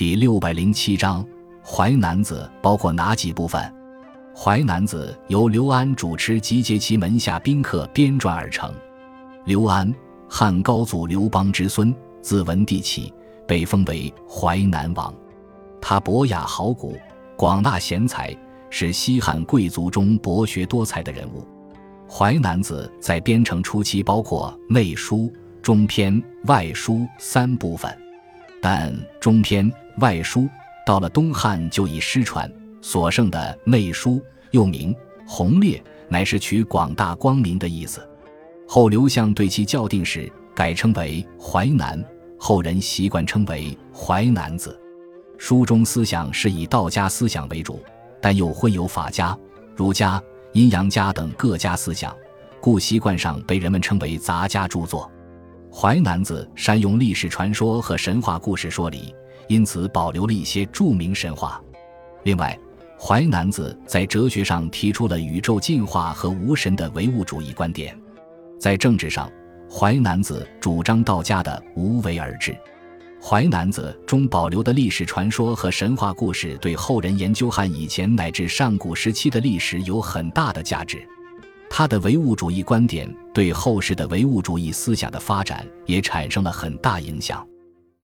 第六百零七章《淮南子》包括哪几部分？《淮南子》由刘安主持集结其门下宾客编撰而成。刘安，汉高祖刘邦之孙，自文帝启，被封为淮南王。他博雅好古，广纳贤才，是西汉贵族中博学多才的人物。《淮南子》在编成初期包括内书、中篇、外书三部分，但中篇。外书到了东汉就已失传，所剩的内书又名弘烈，乃是取广大光明的意思。后刘向对其校订时，改称为淮南，后人习惯称为淮南子。书中思想是以道家思想为主，但又混有法家、儒家、阴阳家等各家思想，故习惯上被人们称为杂家著作。淮南子善用历史传说和神话故事说理。因此保留了一些著名神话。另外，《淮南子》在哲学上提出了宇宙进化和无神的唯物主义观点。在政治上，《淮南子》主张道家的无为而治。《淮南子》中保留的历史传说和神话故事，对后人研究汉以前乃至上古时期的历史有很大的价值。他的唯物主义观点对后世的唯物主义思想的发展也产生了很大影响。